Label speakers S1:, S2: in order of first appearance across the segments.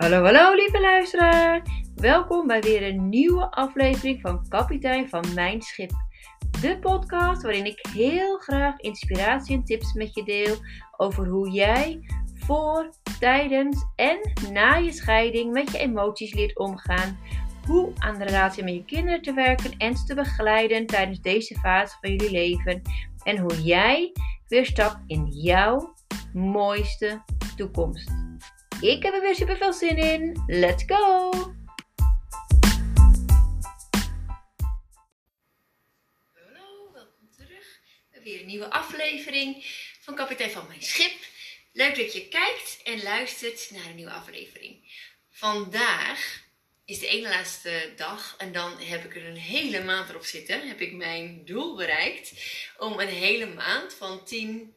S1: Hallo, hallo lieve luisteraar. Welkom bij weer een nieuwe aflevering van Kapitein van Mijn Schip. De podcast waarin ik heel graag inspiratie en tips met je deel over hoe jij voor, tijdens en na je scheiding met je emoties leert omgaan. Hoe aan de relatie met je kinderen te werken en te begeleiden tijdens deze fase van jullie leven. En hoe jij weer stapt in jouw mooiste toekomst. Ik heb er weer super veel zin in. Let's go! Hallo, welkom terug weer een nieuwe aflevering van Kapitein van Mijn Schip. Leuk dat je kijkt en luistert naar een nieuwe aflevering. Vandaag is de ene laatste dag en dan heb ik er een hele maand erop zitten. Heb ik mijn doel bereikt om een hele maand van 10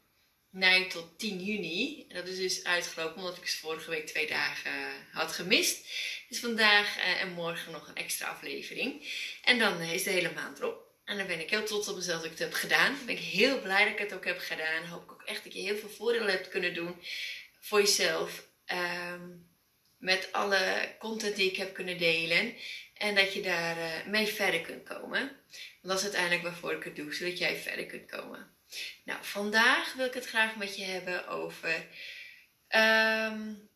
S1: mei tot 10 juni. Dat is dus uitgelopen omdat ik ze vorige week twee dagen had gemist. Dus vandaag eh, en morgen nog een extra aflevering. En dan is de hele maand erop. En dan ben ik heel trots op mezelf dat ik het heb gedaan. Ben ik heel blij dat ik het ook heb gedaan. Hoop ik ook echt dat je heel veel voordelen hebt kunnen doen voor jezelf. Ehm, met alle content die ik heb kunnen delen. En dat je daar uh, mee verder kunt komen. Dat is uiteindelijk waarvoor ik het doe, zodat jij verder kunt komen. Nou, vandaag wil ik het graag met je hebben over um,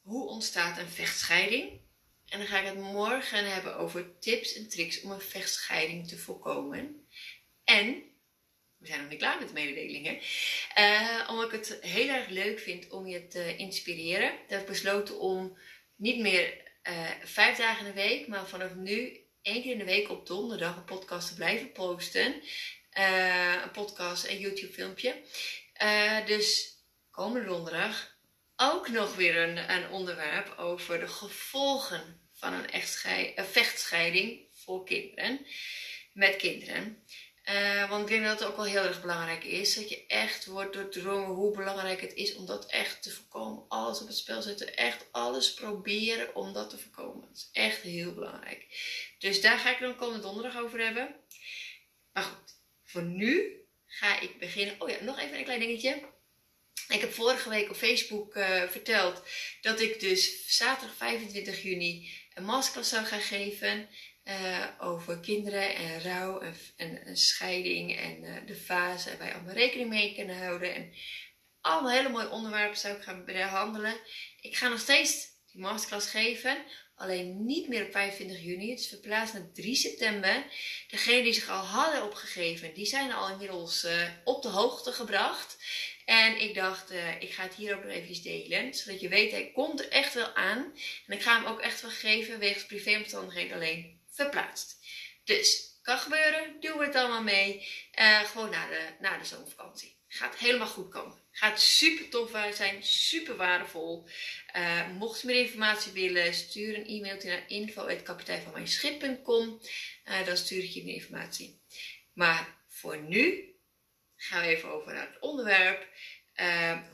S1: hoe ontstaat een vechtscheiding. En dan ga ik het morgen hebben over tips en tricks om een vechtscheiding te voorkomen. En, we zijn nog niet klaar met de mededelingen, uh, omdat ik het heel erg leuk vind om je te inspireren. Ik heb besloten om niet meer uh, vijf dagen in de week, maar vanaf nu één keer in de week op donderdag een podcast te blijven posten. Uh, een podcast en YouTube filmpje. Uh, dus komende donderdag ook nog weer een, een onderwerp over de gevolgen van een, vechtscheiding voor kinderen. Met kinderen. Uh, want ik denk dat het ook wel heel erg belangrijk is. Dat je echt wordt doordrongen hoe belangrijk het is om dat echt te voorkomen. Alles op het spel zetten. Echt alles proberen om dat te voorkomen. Dat is echt heel belangrijk. Dus daar ga ik dan komende donderdag over hebben. Maar goed, voor nu ga ik beginnen. Oh ja, nog even een klein dingetje. Ik heb vorige week op Facebook uh, verteld dat ik dus zaterdag 25 juni een masterclass zou gaan geven. Uh, over kinderen en rouw en, en, scheiding en uh, de fase waar je allemaal rekening mee kunnen houden. En allemaal hele mooie onderwerpen zou ik gaan behandelen. Ik ga nog steeds die masterclass geven. Alleen niet meer op 25 juni. Het is verplaatst naar 3 september. Degenen die zich al hadden opgegeven, die zijn al inmiddels uh, op de hoogte gebracht. En ik dacht, uh, ik ga het hier ook nog even delen. Zodat je weet, hij komt er echt wel aan. En ik ga hem ook echt wel geven, wegens privéomstandigheden alleen verplaatst. Dus, kan gebeuren. Doen we het allemaal mee. Uh, gewoon na de, na de zomervakantie. Gaat helemaal goed komen. Gaat super tof zijn, super waardevol. Uh, mocht je meer informatie willen, stuur een e-mail naar info.kapiteinvanmijnschip.com. Uh, dan stuur ik je meer informatie. Maar voor nu gaan we even over naar het onderwerp.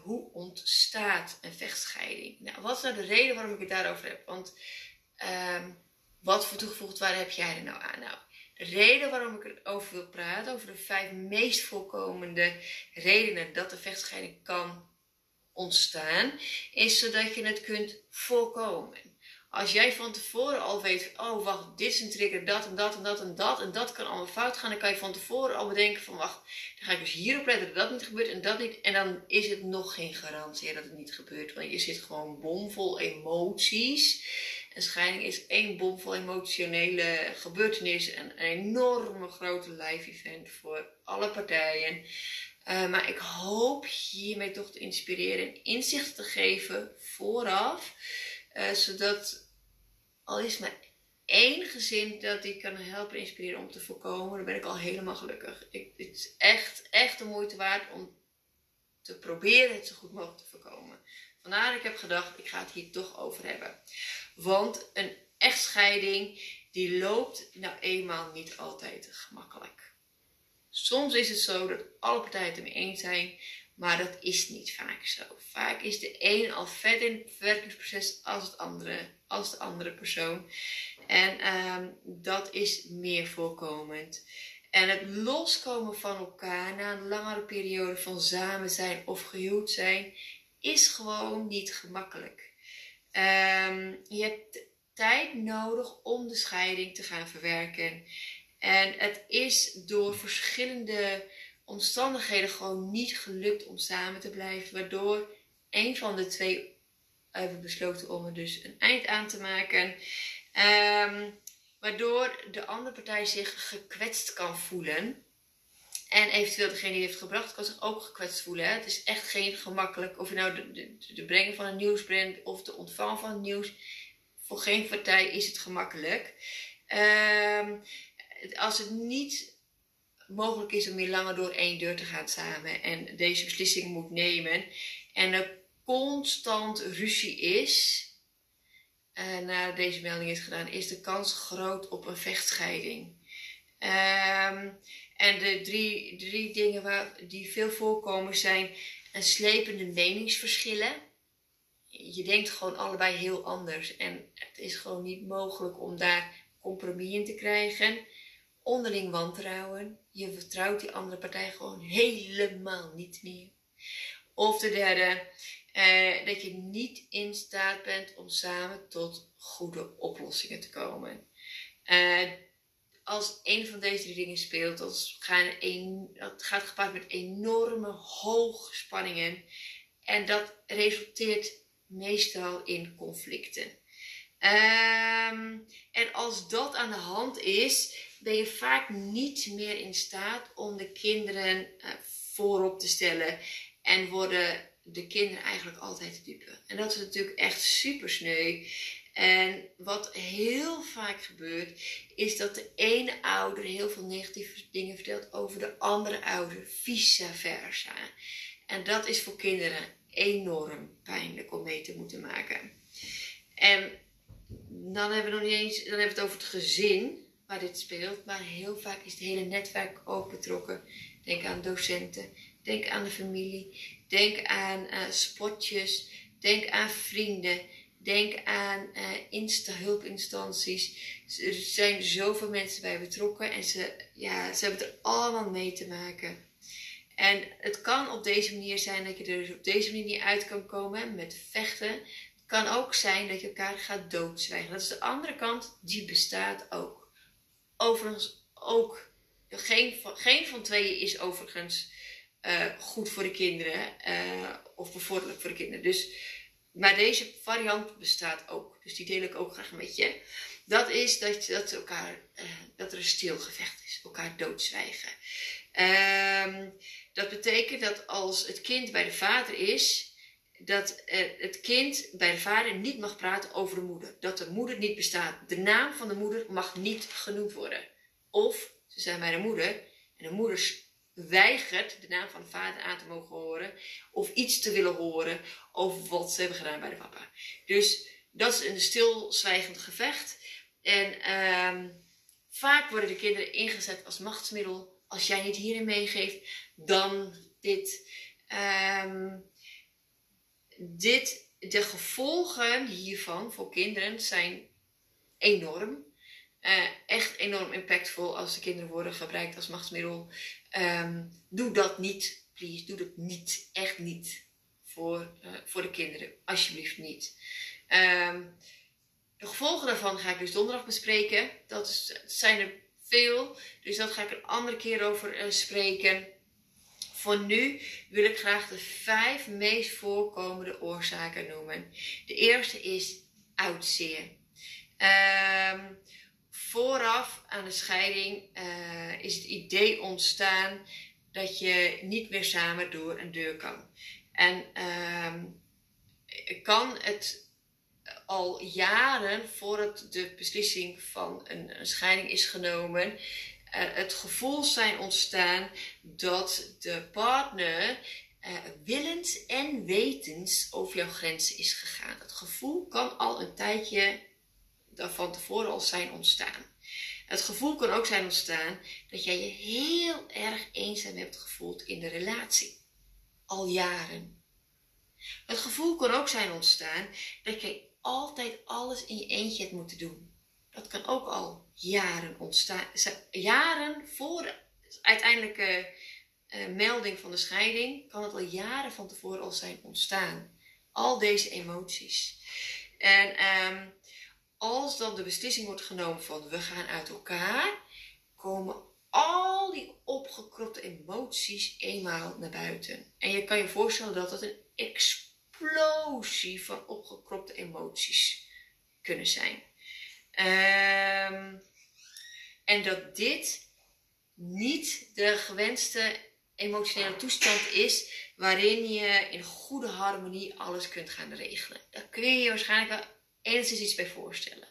S1: Hoe ontstaat een vechtscheiding? Nou, wat is nou de reden waarom ik het daarover heb? Want ehm, wat voor toegevoegd waarde heb jij er nou aan? Nou, reden waarom ik erover wil praten, over de vijf meest voorkomende redenen dat de vechtscheiding kan ontstaan, is zodat je het kunt voorkomen. Als jij van tevoren al weet, oh wacht, dit is een trigger, dat en dat en dat en dat en dat kan allemaal fout gaan, dan kan je van tevoren al bedenken van wacht, dan ga ik dus hierop letten dat dat niet gebeurt en dat niet. En dan is het nog geen garantie dat het niet gebeurt, want je zit gewoon bomvol emoties. Scheiding is één bomvol emotionele gebeurtenis en een enorme grote live event voor alle partijen. Uh, maar ik hoop hiermee toch te inspireren en inzicht te geven vooraf. Uh, zodat al is maar één gezin dat ik kan helpen inspireren om te voorkomen, dan ben ik al helemaal gelukkig. Ik, het is echt, echt de moeite waard om te proberen het zo goed mogelijk te voorkomen. Vandaar ik heb gedacht, ik ga het hier toch over hebben. Want een echtscheiding, die loopt nou eenmaal niet altijd gemakkelijk. Soms is het zo dat alle partijen het ermee eens zijn, maar dat is niet vaak zo. Vaak is de een al verder in het verwerkingsproces als, het andere, als de andere persoon. En um, dat is meer voorkomend. En het loskomen van elkaar na een langere periode van samen zijn of gehuwd zijn, is gewoon niet gemakkelijk. Ehm, je hebt tijd nodig om de scheiding te gaan verwerken. En het is door verschillende omstandigheden gewoon niet gelukt om samen te blijven, waardoor een van de twee hebben besloten om er dus een eind aan te maken. Um, waardoor de andere partij zich gekwetst kan voelen. En eventueel degene die heeft gebracht kan zich ook gekwetst voelen. Hè? Het is echt geen gemakkelijk, of je nou de, de, van een nieuws brengt of de ontvangen van het nieuws. Voor geen partij is het gemakkelijk. Um, als het niet mogelijk is om meer langer door één deur te gaan samen en deze beslissing moet nemen en er constant ruzie is, uh, na deze melding is gedaan, is de kans groot op een vechtscheiding. Um, en de drie, drie dingen waar, die veel voorkomen zijn een slepende meningsverschillen. Je denkt gewoon allebei heel anders en het is gewoon niet mogelijk om daar compromis in te krijgen. Onderling wantrouwen. Je vertrouwt die andere partij gewoon helemaal niet meer. Of de derde, eh, dat je niet in staat bent om samen tot goede oplossingen te komen. Eh, als een van deze drie dingen speelt, dan dat gaat gepaard met enorme hoge spanningen. En dat resulteert meestal in conflicten. Um, en als dat aan de hand is, ben je vaak niet meer in staat om de kinderen uh, voorop te stellen. En worden de kinderen eigenlijk altijd te dupe. En dat is natuurlijk echt super sneu. En wat heel vaak gebeurt, is dat de ene ouder heel veel negatieve dingen vertelt over de andere ouder, vice versa. En dat is voor kinderen enorm pijnlijk om mee te moeten maken. En dan hebben we nog niet eens, dan hebben we het over het gezin waar dit speelt, maar heel vaak is het hele netwerk ook betrokken. Denk aan docenten, denk aan de familie, denk aan uh, sportjes, denk aan vrienden Denk aan uh, insta-hulpinstanties. Er zijn zoveel mensen bij betrokken en ze, ja, ze hebben er allemaal mee te maken. En het kan op deze manier zijn dat je er dus op deze manier niet uit kan komen met vechten. Het kan ook zijn dat je elkaar gaat doodzwijgen. Dat is de andere kant, die bestaat ook. Overigens ook, geen, geen van tweeën is overigens uh, goed voor de kinderen uh, of bevorderlijk voor de kinderen. Dus maar deze variant bestaat ook. Dus die deel ik ook graag met je. Dat is dat, dat, elkaar, uh, dat er een stilgevecht is. Elkaar doodzwijgen. Um, dat betekent dat als het kind bij de vader is, dat uh, het kind bij de vader niet mag praten over de moeder. Dat de moeder niet bestaat. De naam van de moeder mag niet genoemd worden. Of ze zijn bij de moeder en de moeder weigert de naam van de vader aan te mogen horen of iets te willen horen over wat ze hebben gedaan bij de papa. Dus dat is een stilzwijgend gevecht. En um, vaak worden de kinderen ingezet als machtsmiddel. Als jij niet hierin meegeeft, dan dit. Um, dit de gevolgen hiervan voor kinderen zijn enorm. Uh, echt enorm impactvol als de kinderen worden gebruikt als machtsmiddel. Um, doe dat niet, please. Doe dat niet. Echt niet. Voor, uh, voor de kinderen. Alsjeblieft niet. Um, de gevolgen daarvan ga ik dus donderdag bespreken. Dat zijn er veel. Dus dat ga ik een andere keer over uh, spreken. Voor nu wil ik graag de vijf meest voorkomende oorzaken noemen. De eerste is oudzeer. Um, vooraf aan de scheiding uh, is het idee ontstaan dat je niet meer samen door een deur kan. En uh, kan het al jaren voordat de beslissing van een, een scheiding is genomen, uh, het gevoel zijn ontstaan dat de partner uh, willens en wetens over jouw grenzen is gegaan. Het gevoel kan al een tijdje van tevoren al zijn ontstaan. Het gevoel kan ook zijn ontstaan dat jij je heel erg eenzaam hebt gevoeld in de relatie. Al jaren. Het gevoel kan ook zijn ontstaan dat jij altijd alles in je eentje hebt moeten doen. Dat kan ook al jaren ontstaan. Jaren voor de uiteindelijke uh, melding van de scheiding kan het al jaren van tevoren al zijn ontstaan. Al deze emoties. En ehm, als dan de beslissing wordt genomen van we gaan uit elkaar, komen al die opgekropte emoties eenmaal naar buiten. En je kan je voorstellen dat het een explosie van opgekropte emoties kunnen zijn. Ehm, en dat dit niet de gewenste emotionele toestand is waarin je in goede harmonie alles kunt gaan regelen. Daar kun je waarschijnlijk enigszins iets bij voorstellen.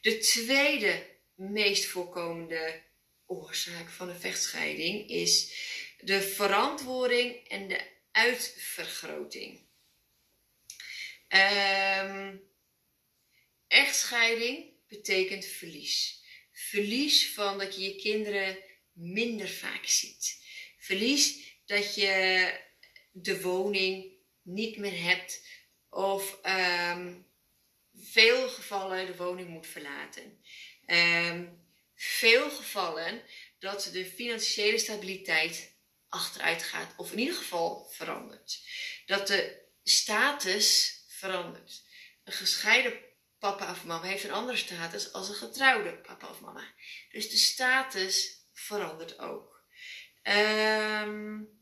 S1: De tweede meest voorkomende oorzaak van een vechtscheiding is de verantwoording en de uitvergroting. Um, echtscheiding betekent verlies. Verlies van dat je je kinderen minder vaak ziet. Verlies dat je de woning niet meer hebt of um, veel gevallen de woning moet verlaten. Um, veel gevallen dat de financiële stabiliteit achteruit gaat, of in ieder geval verandert. Dat de status verandert. Een gescheiden papa of mama heeft een andere status als een getrouwde papa of mama. Dus de status verandert ook. Um,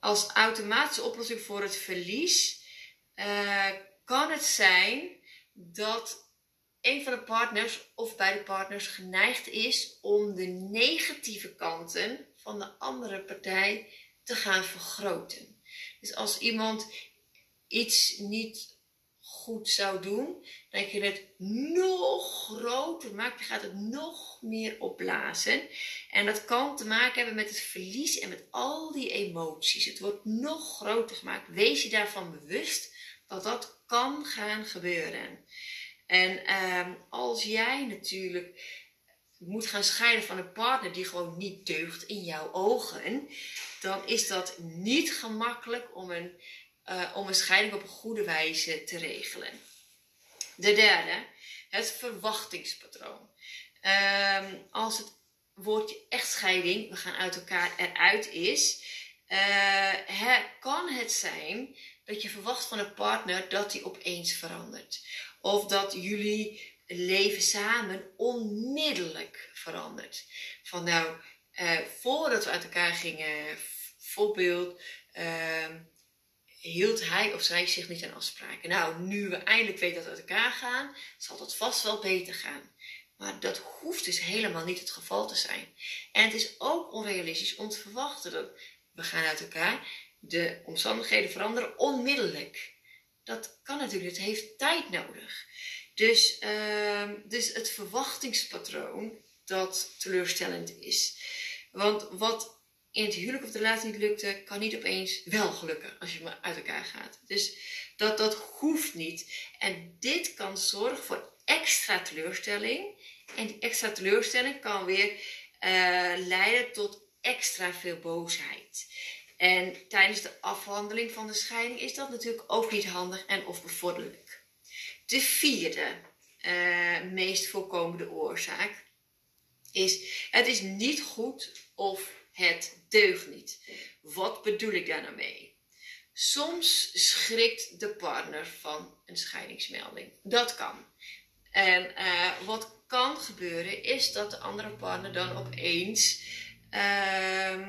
S1: als automatische oplossing voor het verlies uh, kan het zijn dat een van de partners of beide partners geneigd is om de negatieve kanten van de andere partij te gaan vergroten. Dus als iemand iets niet goed zou doen, dat je het nog groter maakt. Je gaat het nog meer opblazen. En dat kan te maken hebben met het verlies en met al die emoties. Het wordt nog groter gemaakt. Wees je daarvan bewust dat dat kan gaan gebeuren. En ehm, als jij natuurlijk moet gaan scheiden van een partner die gewoon niet deugt in jouw ogen, dan is dat niet gemakkelijk om een om een scheiding op een goede wijze te regelen. De derde, het verwachtingspatroon. Um, als het woordje echtscheiding, we gaan uit elkaar eruit is, uh, kan het zijn dat je verwacht van een partner dat die opeens verandert. Of dat jullie leven samen onmiddellijk verandert. Van nou, uh, voordat we uit elkaar gingen, voorbeeld, uh, hield hij of zij zich niet aan afspraken. Nou, nu we eindelijk weten dat we uit elkaar gaan, zal dat vast wel beter gaan. Maar dat hoeft dus helemaal niet het geval te zijn. En het is ook onrealistisch om te verwachten dat we gaan uit elkaar, de omstandigheden veranderen onmiddellijk. Dat kan natuurlijk, het heeft tijd nodig. Dus, uh, dus het verwachtingspatroon dat teleurstellend is. Want wat in het huwelijk of de relatie niet lukte, kan niet opeens wel gelukken als je maar uit elkaar gaat. Dus dat, dat hoeft niet. En dit kan zorgen voor extra teleurstelling. En die extra teleurstelling kan weer uh, leiden tot extra veel boosheid. En tijdens de afhandeling van de scheiding is dat natuurlijk ook niet handig en of bevorderlijk. De vierde uh, meest voorkomende oorzaak is: het is niet goed of het deugt niet. Wat bedoel ik daar nou mee? Soms schrikt de partner van een scheidingsmelding. Dat kan. En uh, wat kan gebeuren is dat de andere partner dan opeens, uh,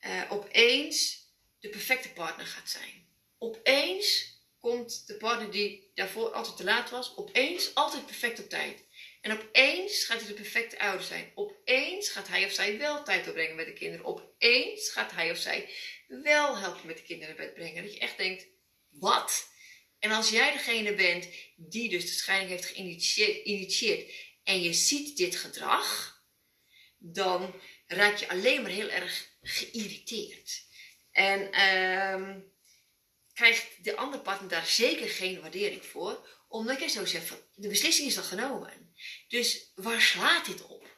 S1: uh, opeens de perfecte partner gaat zijn. Opeens komt de partner die daarvoor altijd te laat was, opeens altijd perfect op tijd. En opeens gaat hij de perfecte ouder zijn. Opeens gaat hij of zij wel tijd doorbrengen met de kinderen. Opeens gaat hij of zij wel helpen met de kinderen naar bed brengen. Dat je echt denkt, wat? En als jij degene bent die dus de scheiding heeft geïnitieerd en je ziet dit gedrag, dan raak je alleen maar heel erg geïrriteerd. En ehm, krijgt de andere partner daar zeker geen waardering voor, omdat jij zo zegt de beslissing is al genomen. Dus waar slaat dit op?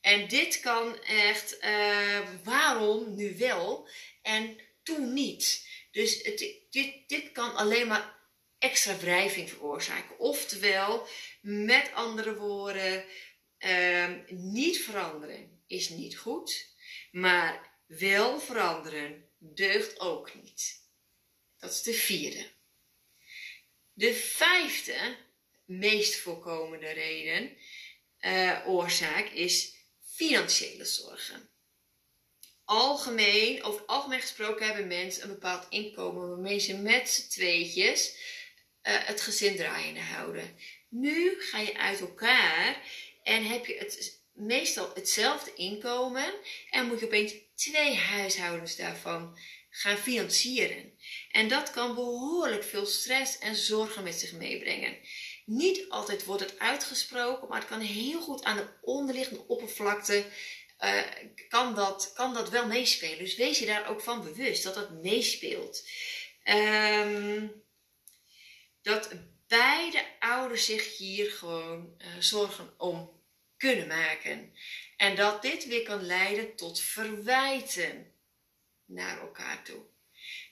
S1: En dit kan echt, uh, waarom nu wel en toen niet? Dus het, dit, dit kan alleen maar extra wrijving veroorzaken. Oftewel, met andere woorden, uh, niet veranderen is niet goed, maar wel veranderen deugt ook niet. Dat is de vierde. De vijfde meest voorkomende reden, uh, oorzaak, is financiële zorgen. Algemeen, over algemeen gesproken hebben mensen een bepaald inkomen waarmee ze met z'n tweetjes uh, het gezin draaiende houden. Nu ga je uit elkaar en heb je het, meestal hetzelfde inkomen en moet je opeens twee huishoudens daarvan gaan financieren. En dat kan behoorlijk veel stress en zorgen met zich meebrengen. Niet altijd wordt het uitgesproken, maar het kan heel goed aan de onderliggende oppervlakte uh, kan, dat, kan dat wel meespelen. Dus wees je daar ook van bewust dat dat meespeelt. Um, dat beide ouders zich hier gewoon uh, zorgen om kunnen maken. En dat dit weer kan leiden tot verwijten naar elkaar toe.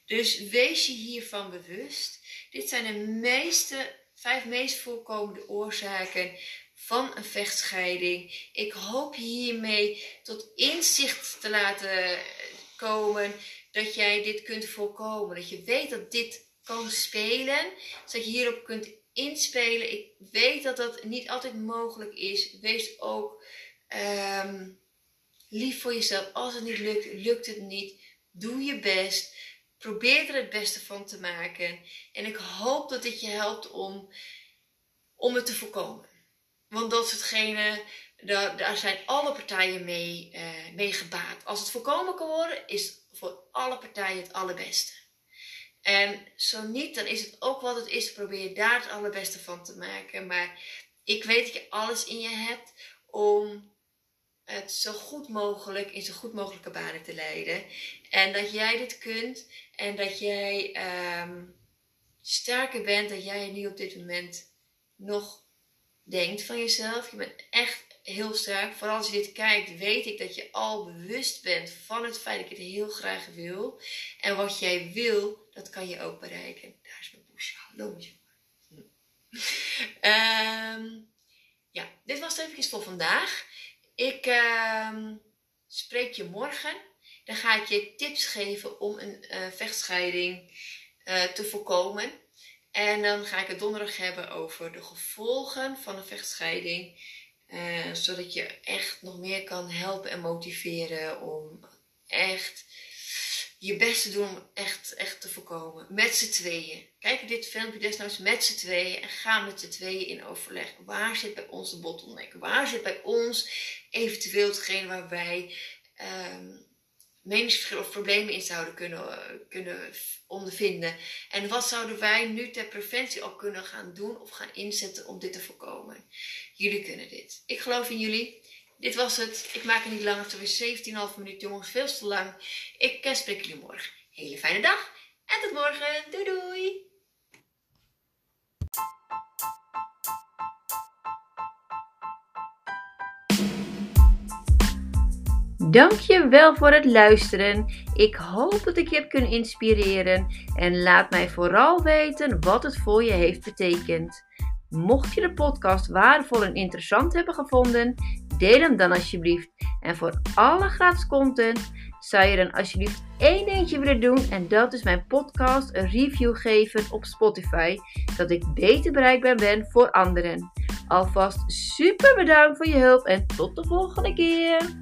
S1: Dus wees je hiervan bewust. Dit zijn de meeste, vijf meest voorkomende oorzaken van een vechtscheiding. Ik hoop hiermee tot inzicht te laten komen dat jij dit kunt voorkomen. Dat je weet dat dit kan spelen, zodat je hierop kunt inspelen. Ik weet dat dat niet altijd mogelijk is. Wees ook um, lief voor jezelf. Als het niet lukt, lukt het niet. Doe je best. Probeer er het beste van te maken. En ik hoop dat dit je helpt om, om het te voorkomen. Want dat is hetgene, daar, daar zijn alle partijen mee, uh, mee gebaat. Als het voorkomen kan worden, is voor alle partijen het allerbeste. En zo niet, dan is het ook wat het is. Probeer daar het allerbeste van te maken. Maar ik weet dat je alles in je hebt om het zo goed mogelijk in zo goed mogelijke banen te leiden. En dat jij dit kunt en dat jij um, sterker bent dan jij nu op dit moment nog denkt van jezelf. Je bent echt heel sterk. Vooral als je dit kijkt, weet ik dat je al bewust bent van het feit dat je het heel graag wil. En wat jij wil, dat kan je ook bereiken. Daar is mijn poesje. Hallo, um, ja, dit was het even voor vandaag. Ik uh, spreek je morgen. Dan ga ik je tips geven om een uh, vechtscheiding uh, te voorkomen. En dan ga ik het donderdag hebben over de gevolgen van een vechtscheiding. Uh, zodat je echt nog meer kan helpen en motiveren om echt je best doen om echt, echt te voorkomen. Met z'n tweeën. Kijk dit filmpje desnoods met z'n tweeën en ga met z'n tweeën in overleg. Waar zit bij ons de bottleneck? Waar zit bij ons eventueel hetgeen waar wij um, meningsverschillen of problemen in zouden kunnen, kunnen ondervinden? En wat zouden wij nu ter preventie al kunnen gaan doen of gaan inzetten om dit te voorkomen? Jullie kunnen dit. Ik geloof in jullie. Dit was het. Ik maak het niet langer. Het is weer 17,5 minuten, jongens. Veel te lang. Ik spreek jullie morgen. Hele fijne dag. En tot morgen. Doei doei. Dankjewel voor het luisteren. Ik hoop dat ik je heb kunnen inspireren. En laat mij vooral weten wat het voor je heeft betekend. Mocht je de podcast waardevol en interessant hebben gevonden, deel hem dan alsjeblieft. En voor alle gratis content zou je dan alsjeblieft één dingetje willen doen. En dat is mijn podcast een review geven op Spotify. Dat ik beter bereikbaar ben voor anderen. Alvast super bedankt voor je hulp en tot de volgende keer.